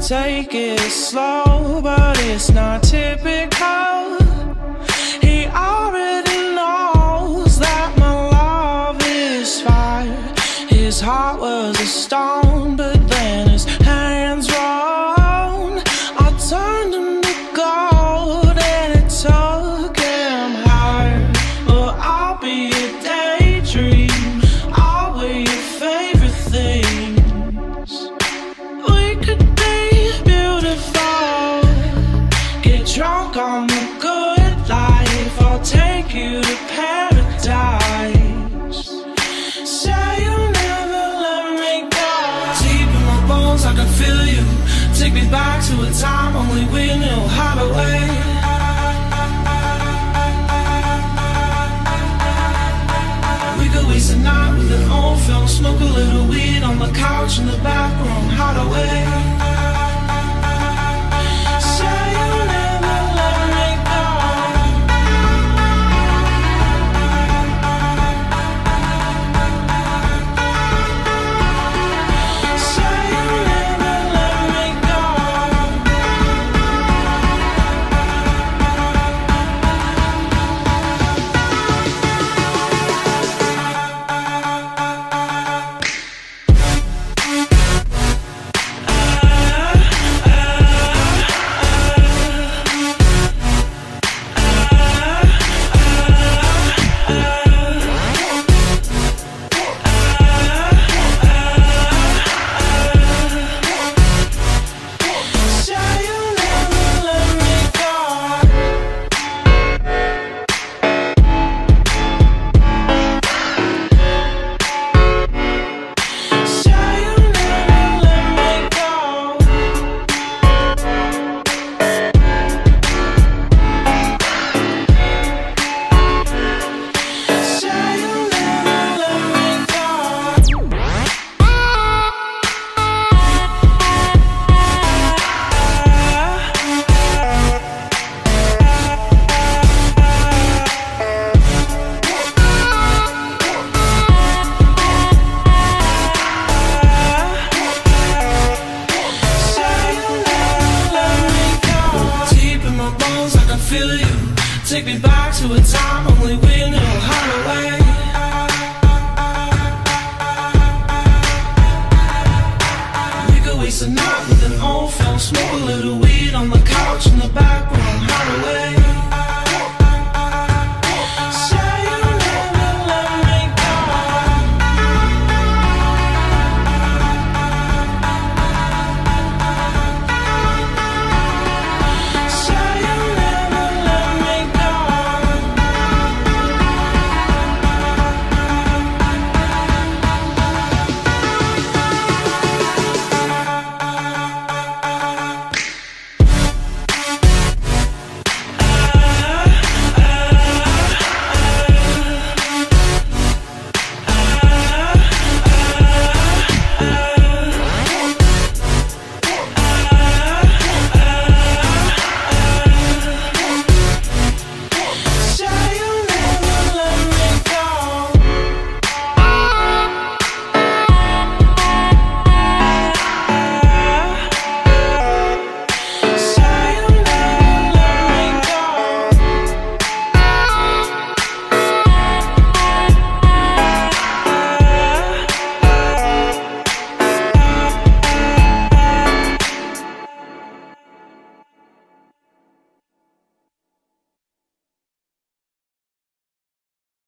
Take it slow, but it's not typical. He already knows that my love is fire. His heart was a stone, you to paradise. Say you'll never me. Deep in my bones, I can feel you. Take me back to a time only we knew how to waste night with an old film, smoke a little weed on the couch in the back room, hide away. Feel you. Take me back to a time only we knew how to wait. We could waste a night with an old film, smoke a little weed on the couch in the back room, hide away.